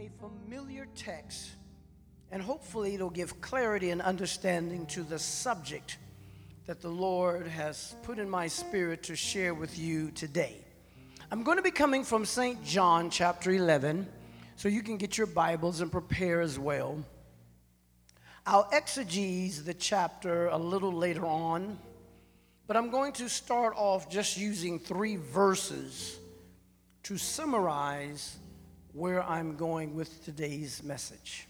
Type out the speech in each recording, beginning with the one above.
a familiar text, and hopefully it'll give clarity and understanding to the subject that the Lord has put in my spirit to share with you today. I'm going to be coming from St. John chapter 11, so you can get your Bibles and prepare as well. I'll exegese the chapter a little later on, but I'm going to start off just using three verses to summarize where I'm going with today's message.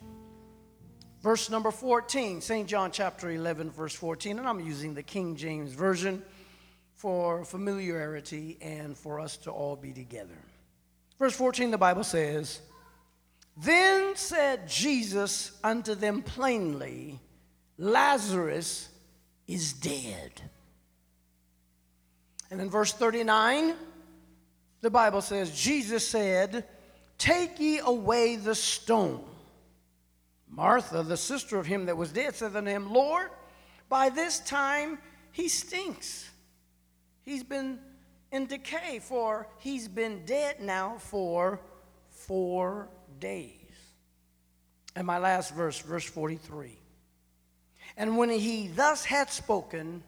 Verse number 14, St. John chapter 11, verse 14, and I'm using the King James Version for familiarity and for us to all be together. Verse 14, the Bible says, Then said Jesus unto them plainly, Lazarus is dead. And in verse 39, the Bible says, Jesus said, Take ye away the stone. Martha, the sister of him that was dead, said unto him, Lord, by this time he stinks. He's been in decay, for he's been dead now for four days. And my last verse, verse 43. And when he thus had spoken,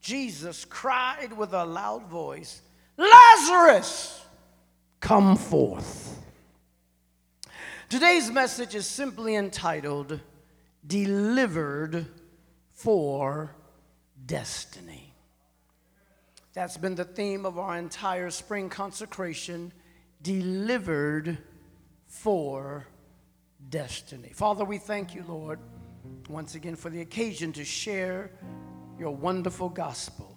Jesus cried with a loud voice, Lazarus, come forth. Today's message is simply entitled Delivered for Destiny. That's been the theme of our entire spring consecration Delivered for Destiny. Father, we thank you, Lord, once again for the occasion to share your wonderful gospel.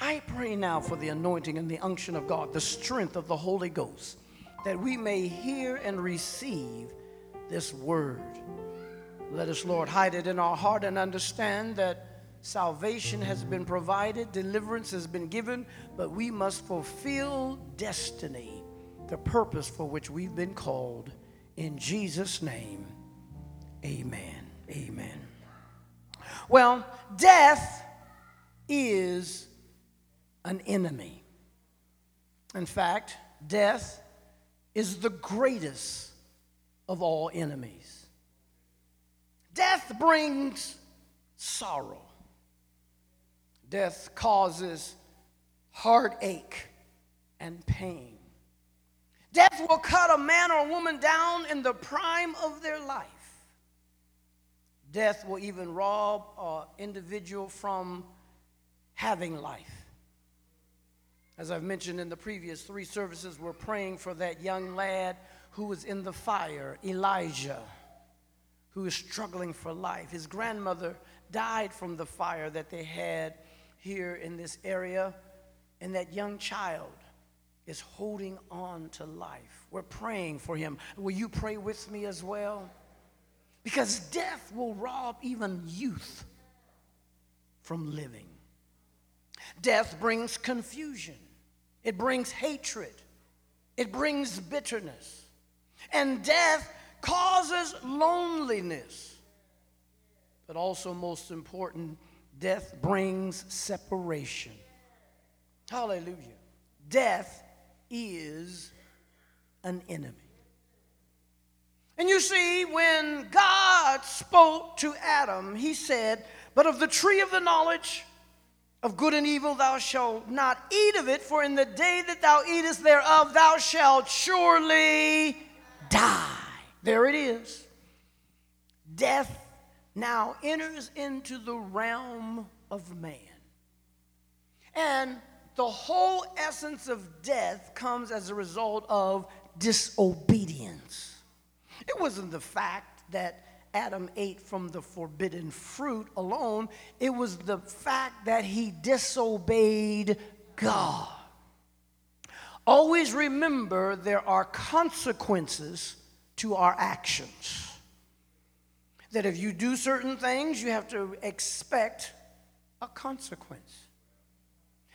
I pray now for the anointing and the unction of God, the strength of the Holy Ghost that we may hear and receive this word. Let us, Lord, hide it in our heart and understand that salvation has been provided, deliverance has been given, but we must fulfill destiny, the purpose for which we've been called. In Jesus' name, amen. Amen. Well, death is an enemy. In fact, death is the greatest of all enemies. Death brings sorrow. Death causes heartache and pain. Death will cut a man or woman down in the prime of their life. Death will even rob an individual from having life. As I've mentioned in the previous three services, we're praying for that young lad who was in the fire, Elijah, who is struggling for life. His grandmother died from the fire that they had here in this area, and that young child is holding on to life. We're praying for him. Will you pray with me as well? Because death will rob even youth from living. Death brings confusion. It brings hatred, it brings bitterness. And death causes loneliness. But also, most important, death brings separation. Hallelujah. Death is an enemy. And you see, when God spoke to Adam, he said, But of the tree of the knowledge of good and evil thou shalt not eat of it, for in the day that thou eatest thereof thou shalt surely die. There it is. Death now enters into the realm of man. And the whole essence of death comes as a result of disobedience. It wasn't the fact that Adam ate from the forbidden fruit alone, it was the fact that he disobeyed God. Always remember there are consequences to our actions. That if you do certain things, you have to expect a consequence.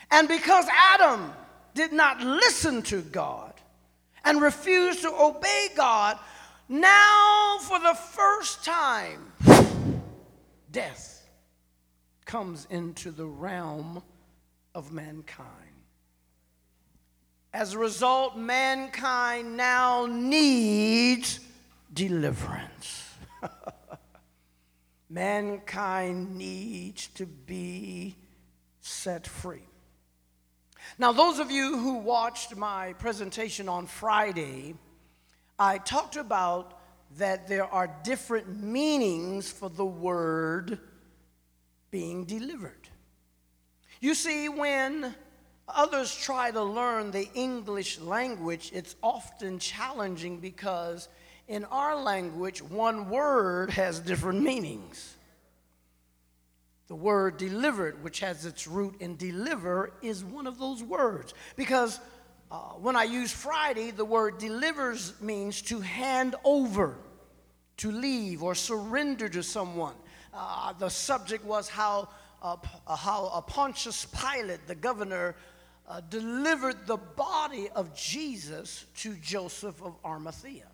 And because Adam did not listen to God and refused to obey God, now, for the first time, death comes into the realm of mankind. As a result, mankind now needs deliverance. Mankind needs to be set free. Now, those of you who watched my presentation on Friday, I talked about that there are different meanings for the word being delivered. You see, when others try to learn the English language, it's often challenging because in our language, one word has different meanings. The word delivered, which has its root in deliver, is one of those words. Because uh, when I use Friday, the word delivers means to hand over, to leave, or surrender to someone. Uh, the subject was how, uh, how Pontius Pilate, the governor, uh, delivered the body of Jesus to Joseph of Arimathea.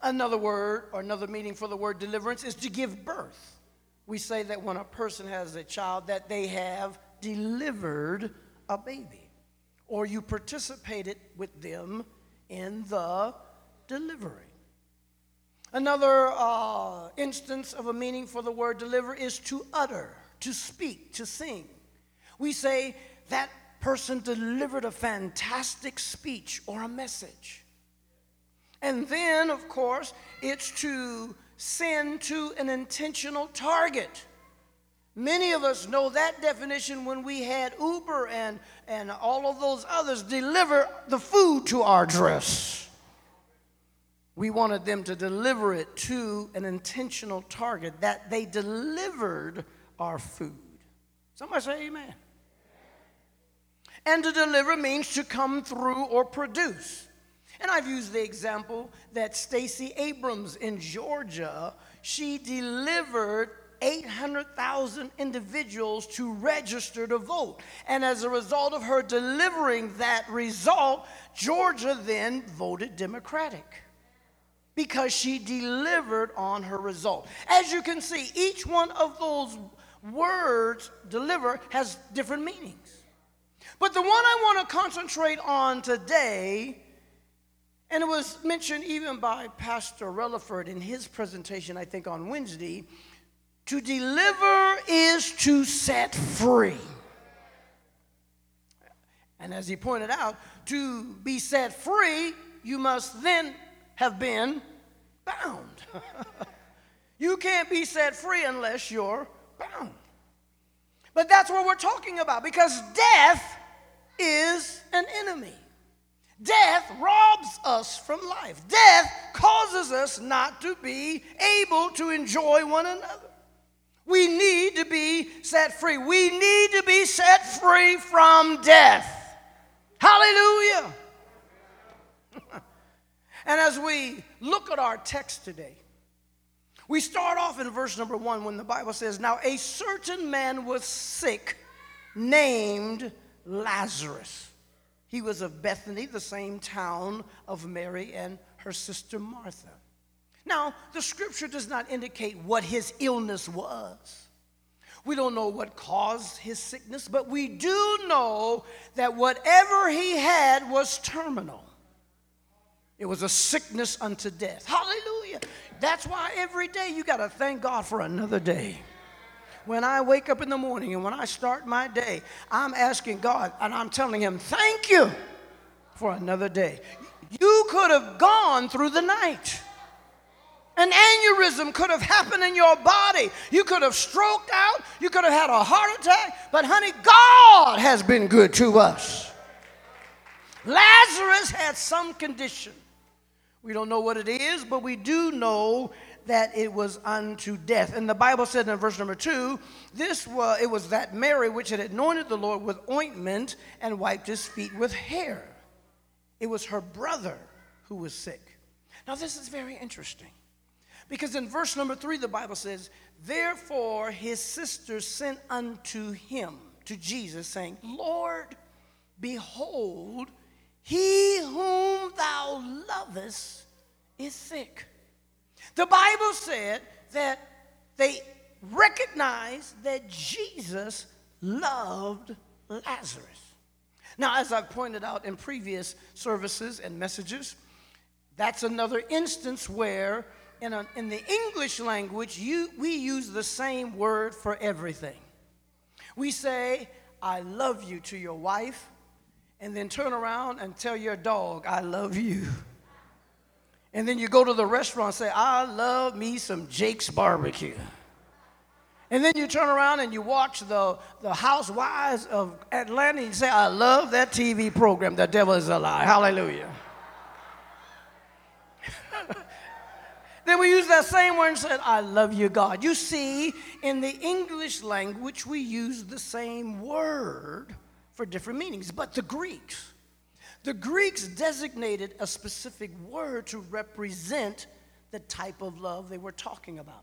Another word or another meaning for the word deliverance is to give birth. We say that when a person has a child that they have delivered a baby or you participated with them in the delivery. Another uh, instance of a meaning for the word deliver is to utter, to speak, to sing. We say that person delivered a fantastic speech or a message. And then, of course, it's to send to an intentional target. Many of us know that definition when we had Uber and, and all of those others deliver the food to our address. We wanted them to deliver it to an intentional target, that they delivered our food. Somebody say amen. And to deliver means to come through or produce. And I've used the example that Stacey Abrams in Georgia, she delivered 800,000 individuals to register to vote. And as a result of her delivering that result, Georgia then voted Democratic because she delivered on her result. As you can see, each one of those words, deliver, has different meanings. But the one I want to concentrate on today and it was mentioned even by Pastor Relaford in his presentation, I think on Wednesday. To deliver is to set free. And as he pointed out, to be set free, you must then have been bound. you can't be set free unless you're bound. But that's what we're talking about because death is an enemy. Death robs us from life. Death causes us not to be able to enjoy one another. We need to be set free. We need to be set free from death. Hallelujah. and as we look at our text today, we start off in verse number one when the Bible says, Now a certain man was sick named Lazarus he was of Bethany, the same town of Mary and her sister Martha. Now, the scripture does not indicate what his illness was. We don't know what caused his sickness, but we do know that whatever he had was terminal. It was a sickness unto death. Hallelujah. That's why every day you got to thank God for another day when I wake up in the morning and when I start my day, I'm asking God and I'm telling Him, Thank you for another day. You could have gone through the night. An aneurysm could have happened in your body. You could have stroked out. You could have had a heart attack. But, honey, God has been good to us. Lazarus had some condition. We don't know what it is, but we do know that it was unto death. And the Bible said in verse number two, this was it was that Mary which had anointed the Lord with ointment and wiped his feet with hair. It was her brother who was sick. Now this is very interesting. Because in verse number three, the Bible says, Therefore his sisters sent unto him, to Jesus, saying, Lord, behold, he whom thou lovest is sick. The Bible said that they recognized that Jesus loved Lazarus. Now, as I've pointed out in previous services and messages, That's another instance where, in, a, in the English language, you, we use the same word for everything. We say, I love you to your wife, and then turn around and tell your dog, I love you. And then you go to the restaurant and say, I love me some Jake's barbecue. And then you turn around and you watch the, the Housewives of Atlanta and say, I love that TV program. The devil is a lie. Hallelujah. Then we use that same word and said, I love you, God. You see, in the English language, we use the same word for different meanings. But the Greeks, the Greeks designated a specific word to represent the type of love they were talking about.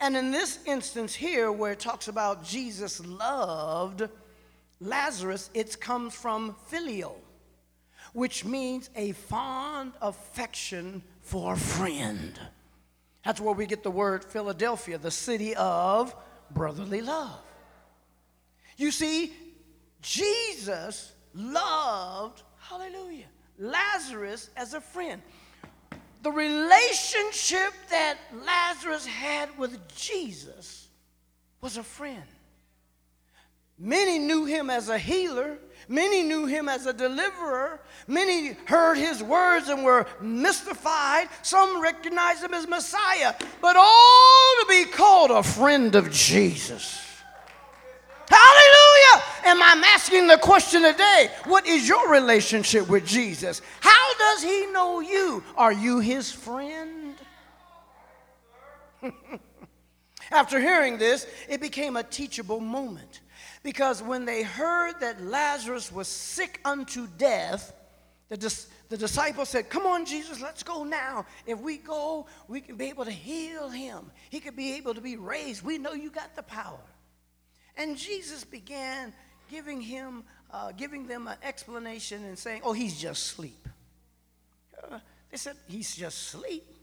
And in this instance here, where it talks about Jesus loved Lazarus, it comes from filial, which means a fond affection for a friend. That's where we get the word Philadelphia, the city of brotherly love. You see, Jesus loved, hallelujah, Lazarus as a friend the relationship that Lazarus had with Jesus was a friend. Many knew him as a healer. Many knew him as a deliverer. Many heard his words and were mystified. Some recognized him as Messiah. But all to be called a friend of Jesus. Hallelujah. And I'm asking the question today what is your relationship with Jesus? How does he know you? Are you his friend? After hearing this, it became a teachable moment. Because when they heard that Lazarus was sick unto death, the, dis- the disciples said, Come on, Jesus, let's go now. If we go, we can be able to heal him. He could be able to be raised. We know you got the power. And Jesus began giving him, uh, giving them an explanation and saying, "Oh, he's just asleep." Uh, they said, "He's just asleep."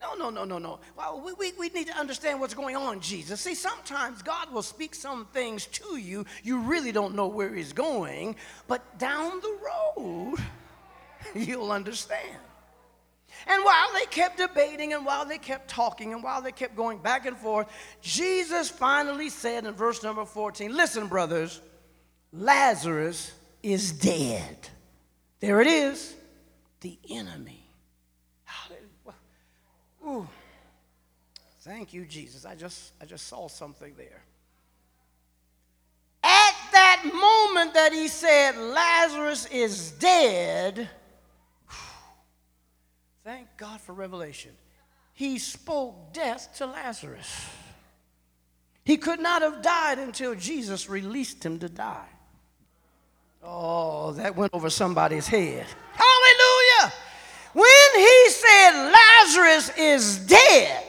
No, no, no, no, no. Well, we, we, we need to understand what's going on, Jesus. See, sometimes God will speak some things to you. You really don't know where He's going, but down the road, you'll understand. And while they kept debating and while they kept talking and while they kept going back and forth, Jesus finally said in verse number 14, Listen, brothers, Lazarus is dead. There it is, the enemy. Ooh. Thank you, Jesus. I just, I just saw something there. At that moment that he said, Lazarus is dead, Thank God for revelation. He spoke death to Lazarus. He could not have died until Jesus released him to die. Oh, that went over somebody's head. Hallelujah! When he said Lazarus is dead,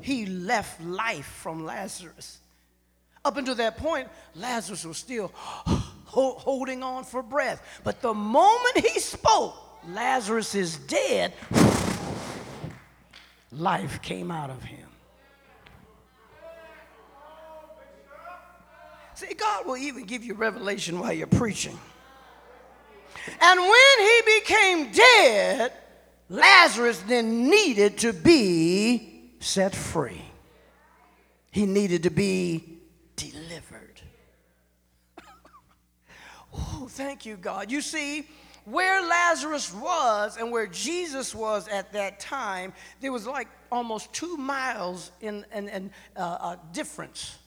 he left life from Lazarus. Up until that point, Lazarus was still holding on for breath. But the moment he spoke, Lazarus is dead, life came out of him. See, God will even give you revelation while you're preaching. And when he became dead, Lazarus then needed to be set free. He needed to be delivered. oh, thank you, God. You see, where Lazarus was and where Jesus was at that time, there was like almost two miles in, in, in uh, uh, difference.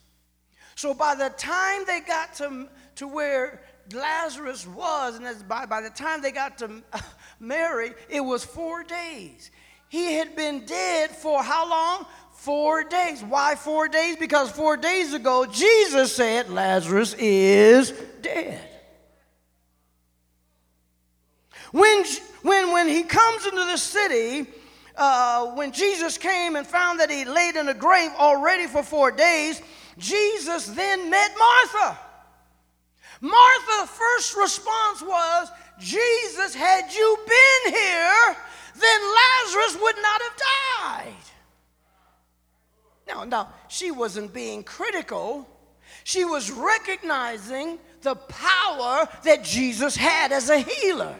So by the time they got to, to where Lazarus was, and by, by the time they got to Mary, it was four days. He had been dead for how long? Four days. Why four days? Because four days ago, Jesus said, Lazarus is dead. When, when, when he comes into the city, uh, when Jesus came and found that he laid in a grave already for four days, Jesus then met Martha. Martha's first response was, Jesus, had you been here, then Lazarus would not have died. Now, now, she wasn't being critical. She was recognizing the power that Jesus had as a healer.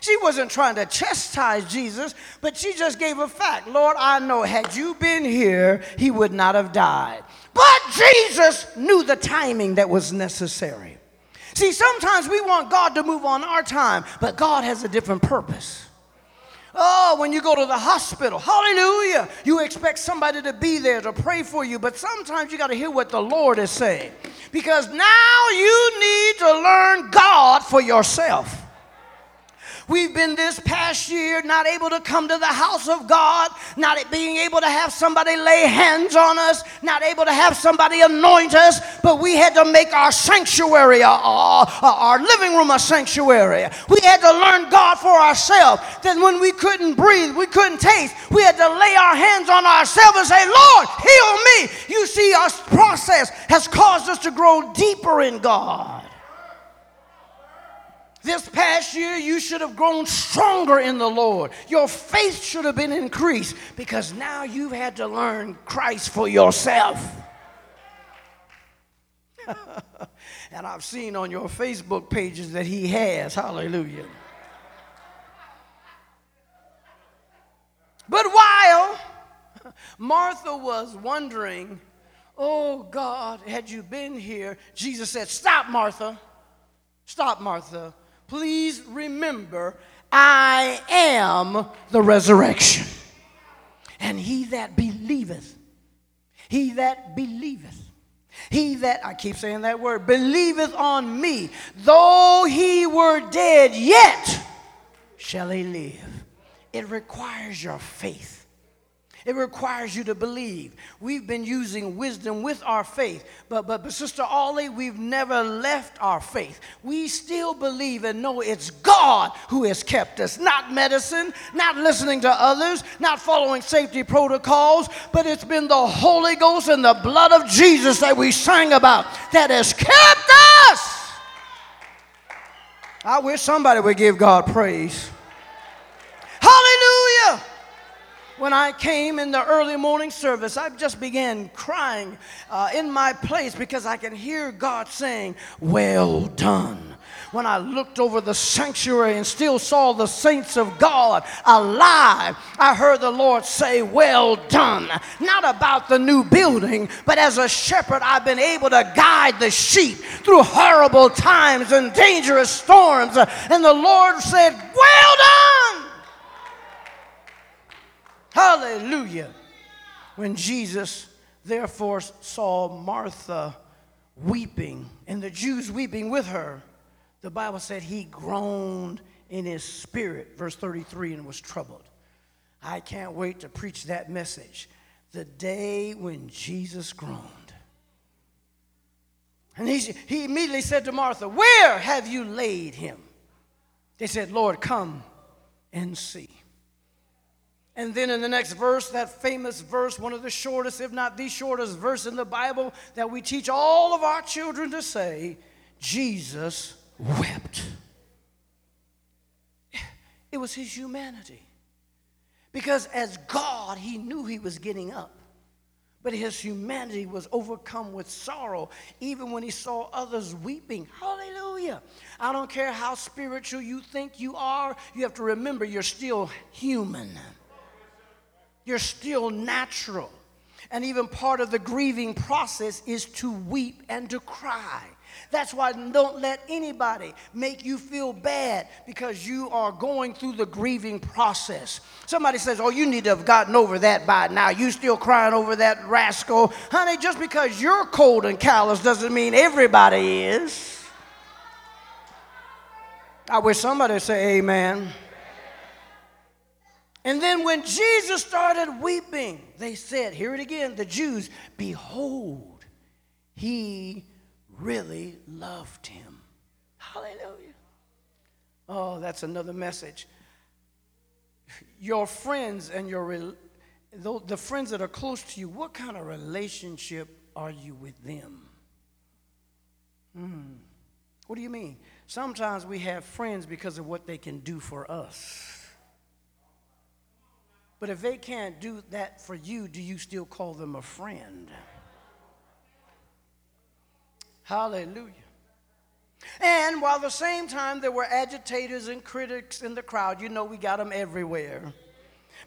She wasn't trying to chastise Jesus, but she just gave a fact. Lord, I know had you been here, he would not have died. But Jesus knew the timing that was necessary. See, sometimes we want God to move on our time, but God has a different purpose. Oh, when you go to the hospital, hallelujah, you expect somebody to be there to pray for you, but sometimes you got to hear what the Lord is saying because now you need to learn God for yourself. We've been this past year not able to come to the house of God, not being able to have somebody lay hands on us, not able to have somebody anoint us, but we had to make our sanctuary, our, our living room, a sanctuary. We had to learn God for ourselves. Then, when we couldn't breathe, we couldn't taste, we had to lay our hands on ourselves and say, Lord, heal me. You see, our process has caused us to grow deeper in God. This past year, you should have grown stronger in the Lord. Your faith should have been increased because now you've had to learn Christ for yourself. and I've seen on your Facebook pages that He has. Hallelujah. But while Martha was wondering, oh God, had you been here? Jesus said, Stop, Martha. Stop, Martha please remember I am the resurrection. And he that believeth, he that believeth, he that, I keep saying that word, believeth on me, though he were dead, yet shall he live. It requires your faith. It requires you to believe. We've been using wisdom with our faith, but, but, but Sister Ollie, we've never left our faith. We still believe and know it's God who has kept us, not medicine, not listening to others, not following safety protocols, but it's been the Holy Ghost and the blood of Jesus that we sang about that has kept us. I wish somebody would give God praise. Hallelujah when I came in the early morning service, I just began crying uh, in my place because I can hear God saying, Well done when I looked over the sanctuary and still saw the saints of God alive, I heard the Lord say, Well done. Not about the new building, but as a shepherd, I've been able to guide the sheep through horrible times and dangerous storms. And the Lord said, Well done. Hallelujah. When Jesus therefore saw Martha weeping and the Jews weeping with her, the Bible said he groaned in his spirit, verse 33, and was troubled. I can't wait to preach that message. The day when Jesus groaned. And he, he immediately said to Martha, Where have you laid him? They said, Lord, come and see. And then in the next verse, that famous verse, one of the shortest, if not the shortest verse in the Bible that we teach all of our children to say, Jesus wept. It was his humanity. Because as God, he knew he was getting up. But his humanity was overcome with sorrow, even when he saw others weeping. Hallelujah. I don't care how spiritual you think you are, you have to remember you're still human. You're still natural. And even part of the grieving process is to weep and to cry. That's why don't let anybody make you feel bad because you are going through the grieving process. Somebody says, Oh, you need to have gotten over that by now. You still crying over that rascal. Honey, just because you're cold and callous doesn't mean everybody is. I wish somebody would say amen. And then when Jesus started weeping, they said, hear it again, the Jews, behold, he really loved him. Hallelujah. Oh, that's another message. Your friends and your the friends that are close to you, what kind of relationship are you with them? Hmm. What do you mean? Sometimes we have friends because of what they can do for us. But if they can't do that for you, do you still call them a friend? Hallelujah. And while the same time there were agitators and critics in the crowd, you know we got them everywhere.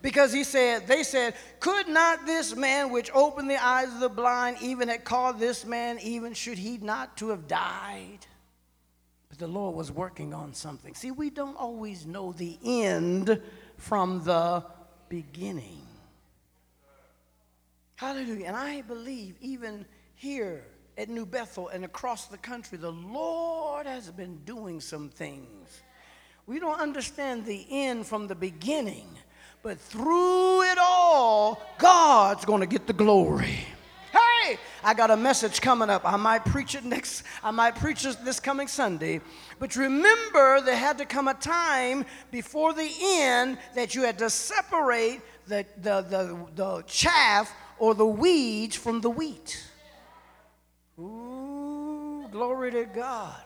Because he said, they said, could not this man which opened the eyes of the blind even have called this man, even should he not to have died? But the Lord was working on something. See, we don't always know the end from the beginning. Hallelujah. And I believe even here at New Bethel and across the country, the Lord has been doing some things. We don't understand the end from the beginning, but through it all, God's going to get the glory. I got a message coming up. I might preach it next, I might preach it this coming Sunday. But remember, there had to come a time before the end that you had to separate the, the, the, the chaff or the weeds from the wheat. Ooh, glory to God.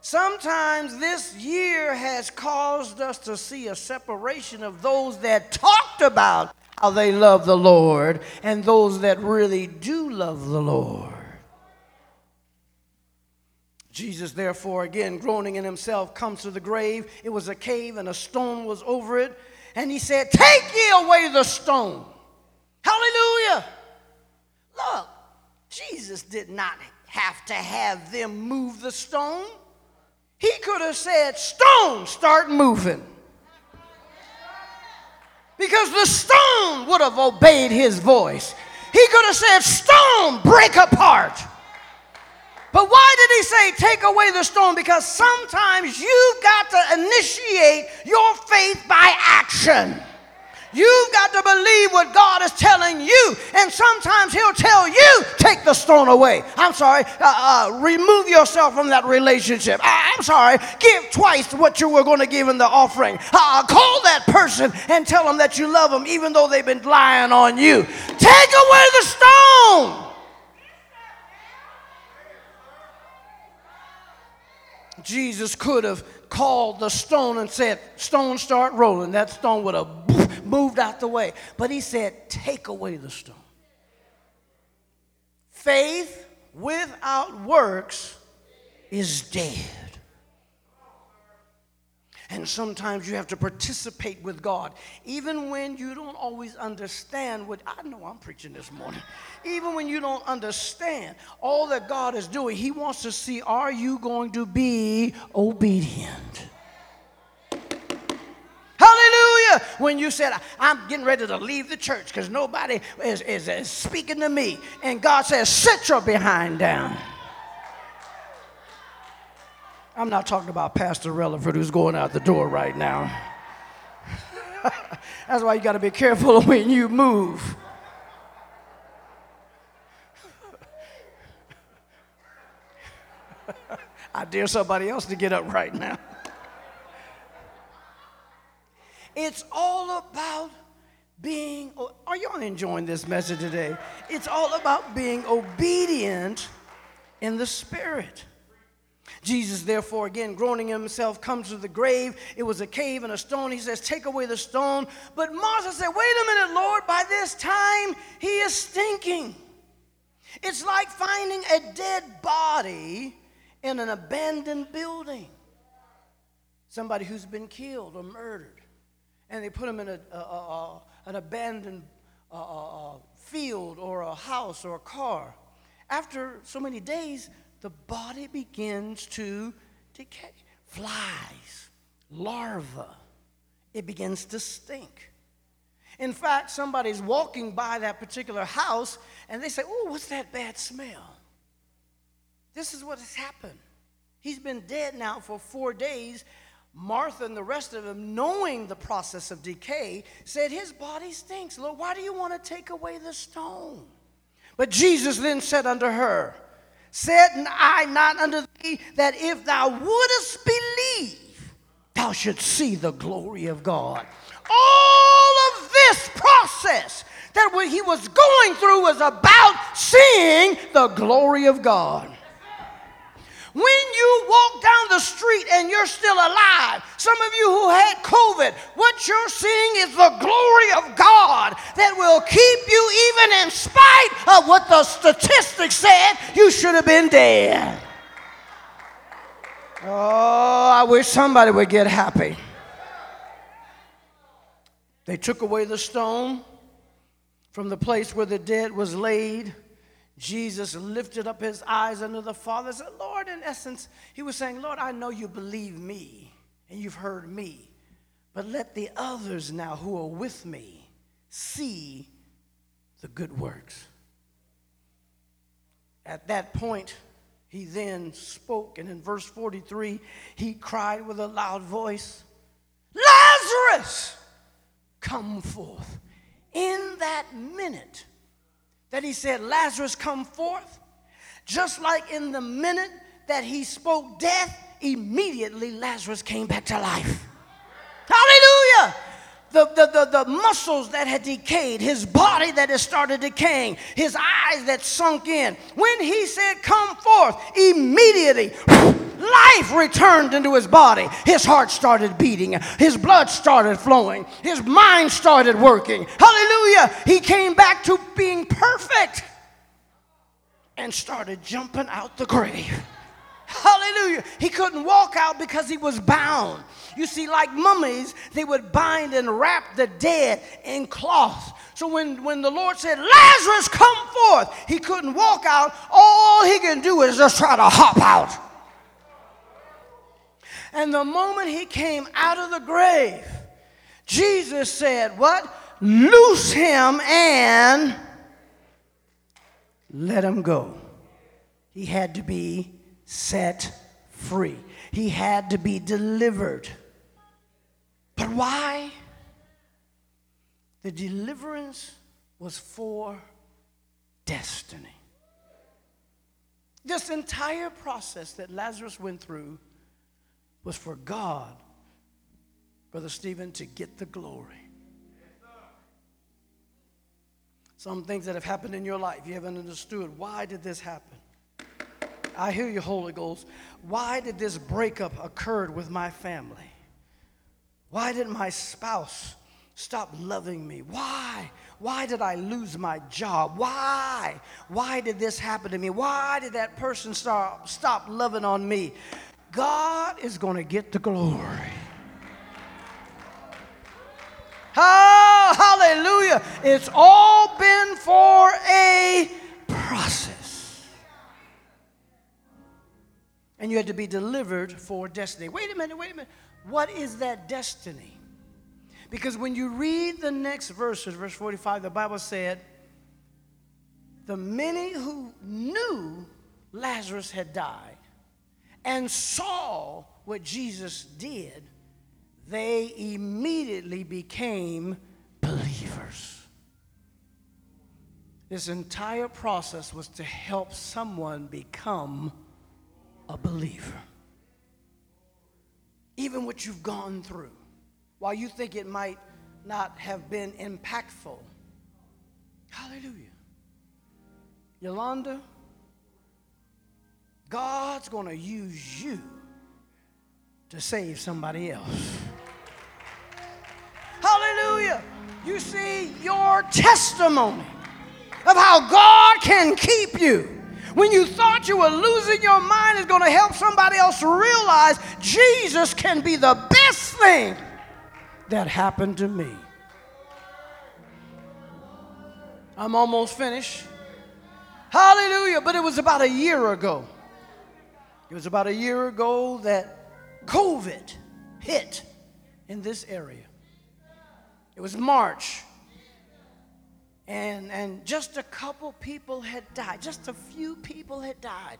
Sometimes this year has caused us to see a separation of those that talked about how they love the Lord and those that really do love the Lord. Jesus, therefore, again, groaning in himself, comes to the grave. It was a cave, and a stone was over it. And he said, Take ye away the stone. Hallelujah. Look, Jesus did not have to have them move the stone. He could have said, Stone, start moving. Because the stone would have obeyed his voice. He could have said, Stone, break apart. But why did he say, Take away the stone? Because sometimes you've got to initiate your faith by action. You've got to believe what God is telling you. And sometimes He'll tell you, take the stone away. I'm sorry, uh, uh, remove yourself from that relationship. I, am sorry, give twice what you were going to give in the offering. Uh, call that person and tell them that you love them, even though they've been lying on you. Take away the stone. Jesus could have called the stone and said, Stone, start rolling. That stone would have moved out the way. But he said, Take away the stone. Faith without works is dead. And sometimes you have to participate with God, even when you don't always understand what I know I'm preaching this morning. Even when you don't understand all that God is doing, He wants to see are you going to be obedient? Hallelujah. When you said, I'm getting ready to leave the church because nobody is, is, is speaking to me, and God says, Sit your behind down. I'm not talking about Pastor Relaford who's going out the door right now. That's why you got to be careful when you move. I dare somebody else to get up right now. It's all about being, are y'all enjoying this message today? It's all about being obedient in the Spirit. Jesus, therefore, again, groaning himself, comes to the grave. It was a cave and a stone. He says, Take away the stone. But Martha said, Wait a minute, Lord, by this time he is stinking. It's like finding a dead body in an abandoned building. Somebody who's been killed or murdered and they put them in a, a, a, an abandoned uh, uh, uh, field or a house or a car. After so many days, the body begins to decay. Flies, larvae, it begins to stink. In fact, somebody's walking by that particular house and they say, Oh, what's that bad smell? This is what has happened. He's been dead now for four days, Martha and the rest of them, knowing the process of decay, said, His body stinks. Lord, why do you want to take away the stone? But Jesus then said unto her, Said I not unto thee that if thou wouldest believe, thou shouldst see the glory of God? All of this process that what he was going through was about seeing the glory of God. Walk down the street and you're still alive, some of you who had COVID, what you're seeing is the glory of God that will keep you even in spite of what the statistics said you should have been dead. Oh, I wish somebody would get happy. They took away the stone from the place where the dead was laid. Jesus lifted up his eyes unto the Father and said, Lord, in essence, he was saying, Lord, I know you believe me and you've heard me, but let the others now who are with me see the good works. At that point, he then spoke, and in verse 43, he cried with a loud voice, Lazarus, come forth. In that minute that he said, Lazarus, come forth, just like in the minute that he spoke death, immediately Lazarus came back to life. Hallelujah! the, the, the, the, muscles that had decayed, his body that had started decaying, his eyes that sunk in. When he said, Come forth, immediately life returned into his body. His heart started beating, his blood started flowing, his mind started working. Hallelujah! He came back to being perfect and started jumping out the grave. Hallelujah. He couldn't walk out because he was bound. You see, like mummies, they would bind and wrap the dead in cloth. So when, when the Lord said, Lazarus, come forth, he couldn't walk out. All he can do is just try to hop out. And the moment he came out of the grave, Jesus said, What? Loose him and let him go. He had to be set free. He had to be delivered. But why? The deliverance was for destiny. This entire process that Lazarus went through was for God, Brother Stephen, to get the glory. Some things that have happened in your life, you haven't understood. Why did this happen? I hear you, Holy Ghost. Why did this breakup occur with my family? Why did my spouse stop loving me? Why? Why did I lose my job? Why? Why did this happen to me? Why did that person start, stop loving on me? God is going to get the glory. Oh, hallelujah. It's all been for a process. and you had to be delivered for destiny. Wait a minute, wait a minute. What is that destiny? Because when you read the next verses, verse 45, the Bible said, The many who knew Lazarus had died and saw what Jesus did, they immediately became believers. This entire process was to help someone become a believer. Even what you've gone through, while you think it might not have been impactful. Hallelujah. Yolanda, God's going to use you to save somebody else. Hallelujah. You see, your testimony of how God can keep you when you thought you were losing your mind is going to help somebody else realize Jesus can be the best thing that happened to me. I'm almost finished. Hallelujah. But it was about a year ago. It was about a year ago that COVID hit in this area. It was March and, and just a couple people had died. Just a few people had died.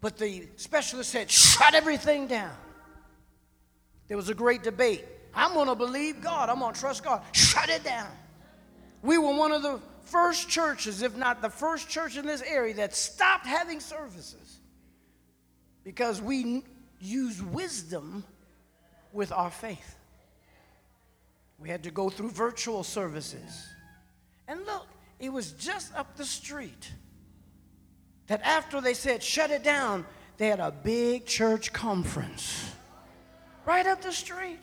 But the specialist said, shut everything down. There was a great debate. I'm going to believe God. I'm going to trust God. Shut it down. We were one of the first churches, if not the first church in this area, that stopped having services because we use wisdom with our faith. We had to go through virtual services. And look, it was just up the street that after they said shut it down, they had a big church conference right up the street.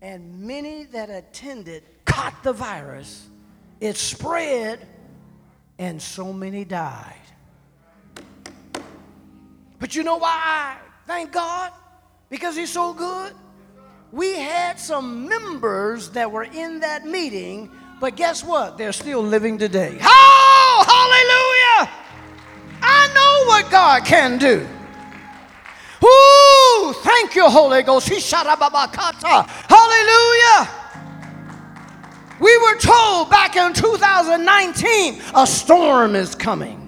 And many that attended caught the virus. It spread, and so many died. But you know why Thank God because He's so good. We had some members that were in that meeting, but guess what? They're still living today. Oh, hallelujah! I know what God can do. Ooh, thank you, Holy Ghost. Hallelujah. We were told back in 2019 a storm is coming.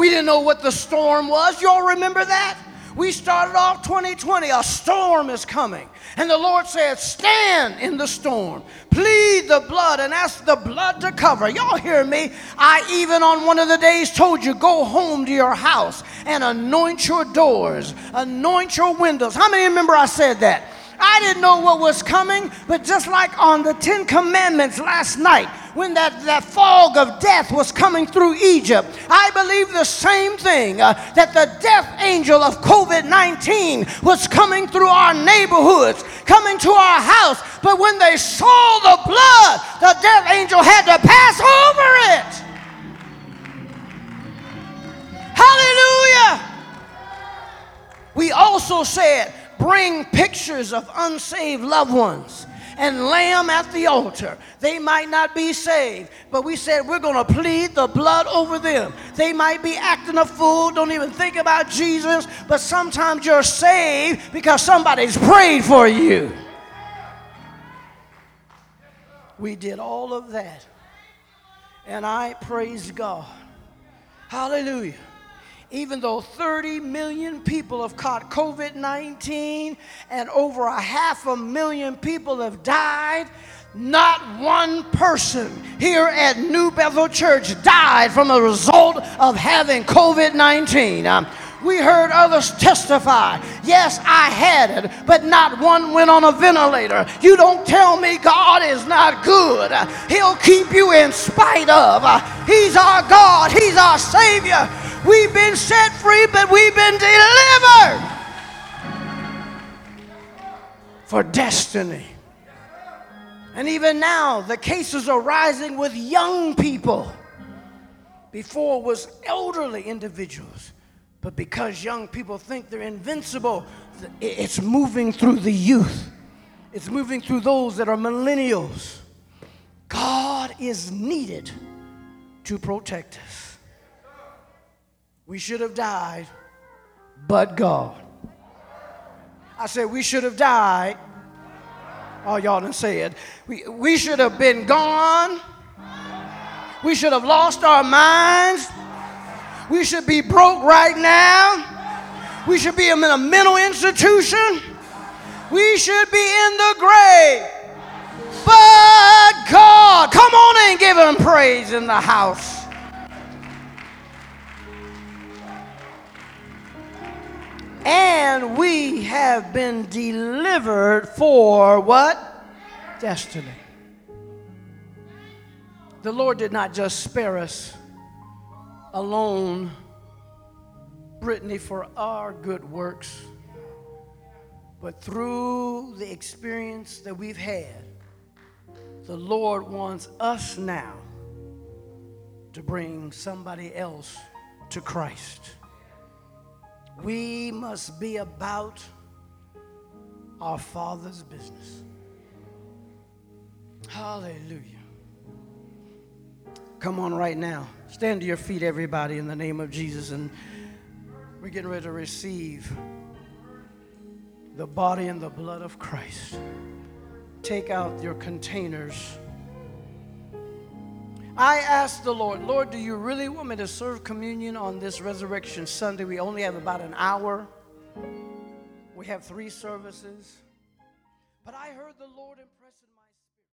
We didn't know what the storm was. Y'all remember that? We started off 2020, a storm is coming. And the Lord said, Stand in the storm, plead the blood, and ask the blood to cover. Y'all hear me? I even on one of the days told you, Go home to your house and anoint your doors, anoint your windows. How many remember I said that? I didn't know what was coming, but just like on the Ten Commandments last night, when that, that fog of death was coming through Egypt, I believe the same thing uh, that the death angel of COVID 19 was coming through our neighborhoods, coming to our house. But when they saw the blood, the death angel had to pass over it. Hallelujah. We also said bring pictures of unsaved loved ones and lay them at the altar. They might not be saved, but we said we're going to plead the blood over them. They might be acting a fool, don't even think about Jesus, but sometimes you're saved because somebody's prayed for you. We did all of that. And I praise God. Hallelujah even though 30 million people have caught COVID 19 and over a half a million people have died, not one person here at New Bethel Church died from a result of having COVID 19. Um, we heard others testify. Yes, I had it, but not one went on a ventilator. You don't tell me God is not good. He'll keep you in spite of. He's our God, He's our Savior. We've been set free, but we've been delivered for destiny. And even now, the cases are rising with young people. Before it was elderly individuals. But because young people think they're invincible, it's moving through the youth. It's moving through those that are millennials. God is needed to protect us. We should have died, but God. I said, we should have died. Oh, y'all didn't say it. We, we should have been gone. We should have lost our minds. We should be broke right now. We should be in a mental institution. We should be in the grave. But God, come on and give him praise in the house. And we have been delivered for what? Destiny. The Lord did not just spare us alone, Brittany, for our good works, but through the experience that we've had, the Lord wants us now to bring somebody else to Christ. We must be about our Father's business. Hallelujah. Come on right now. Stand to your feet, everybody, in the name of Jesus. And we're getting ready to receive the body and the blood of Christ. Take out your containers. I asked the Lord, Lord, do you really want me to serve communion on this Resurrection Sunday? We only have about an hour. We have three services. But I heard the Lord in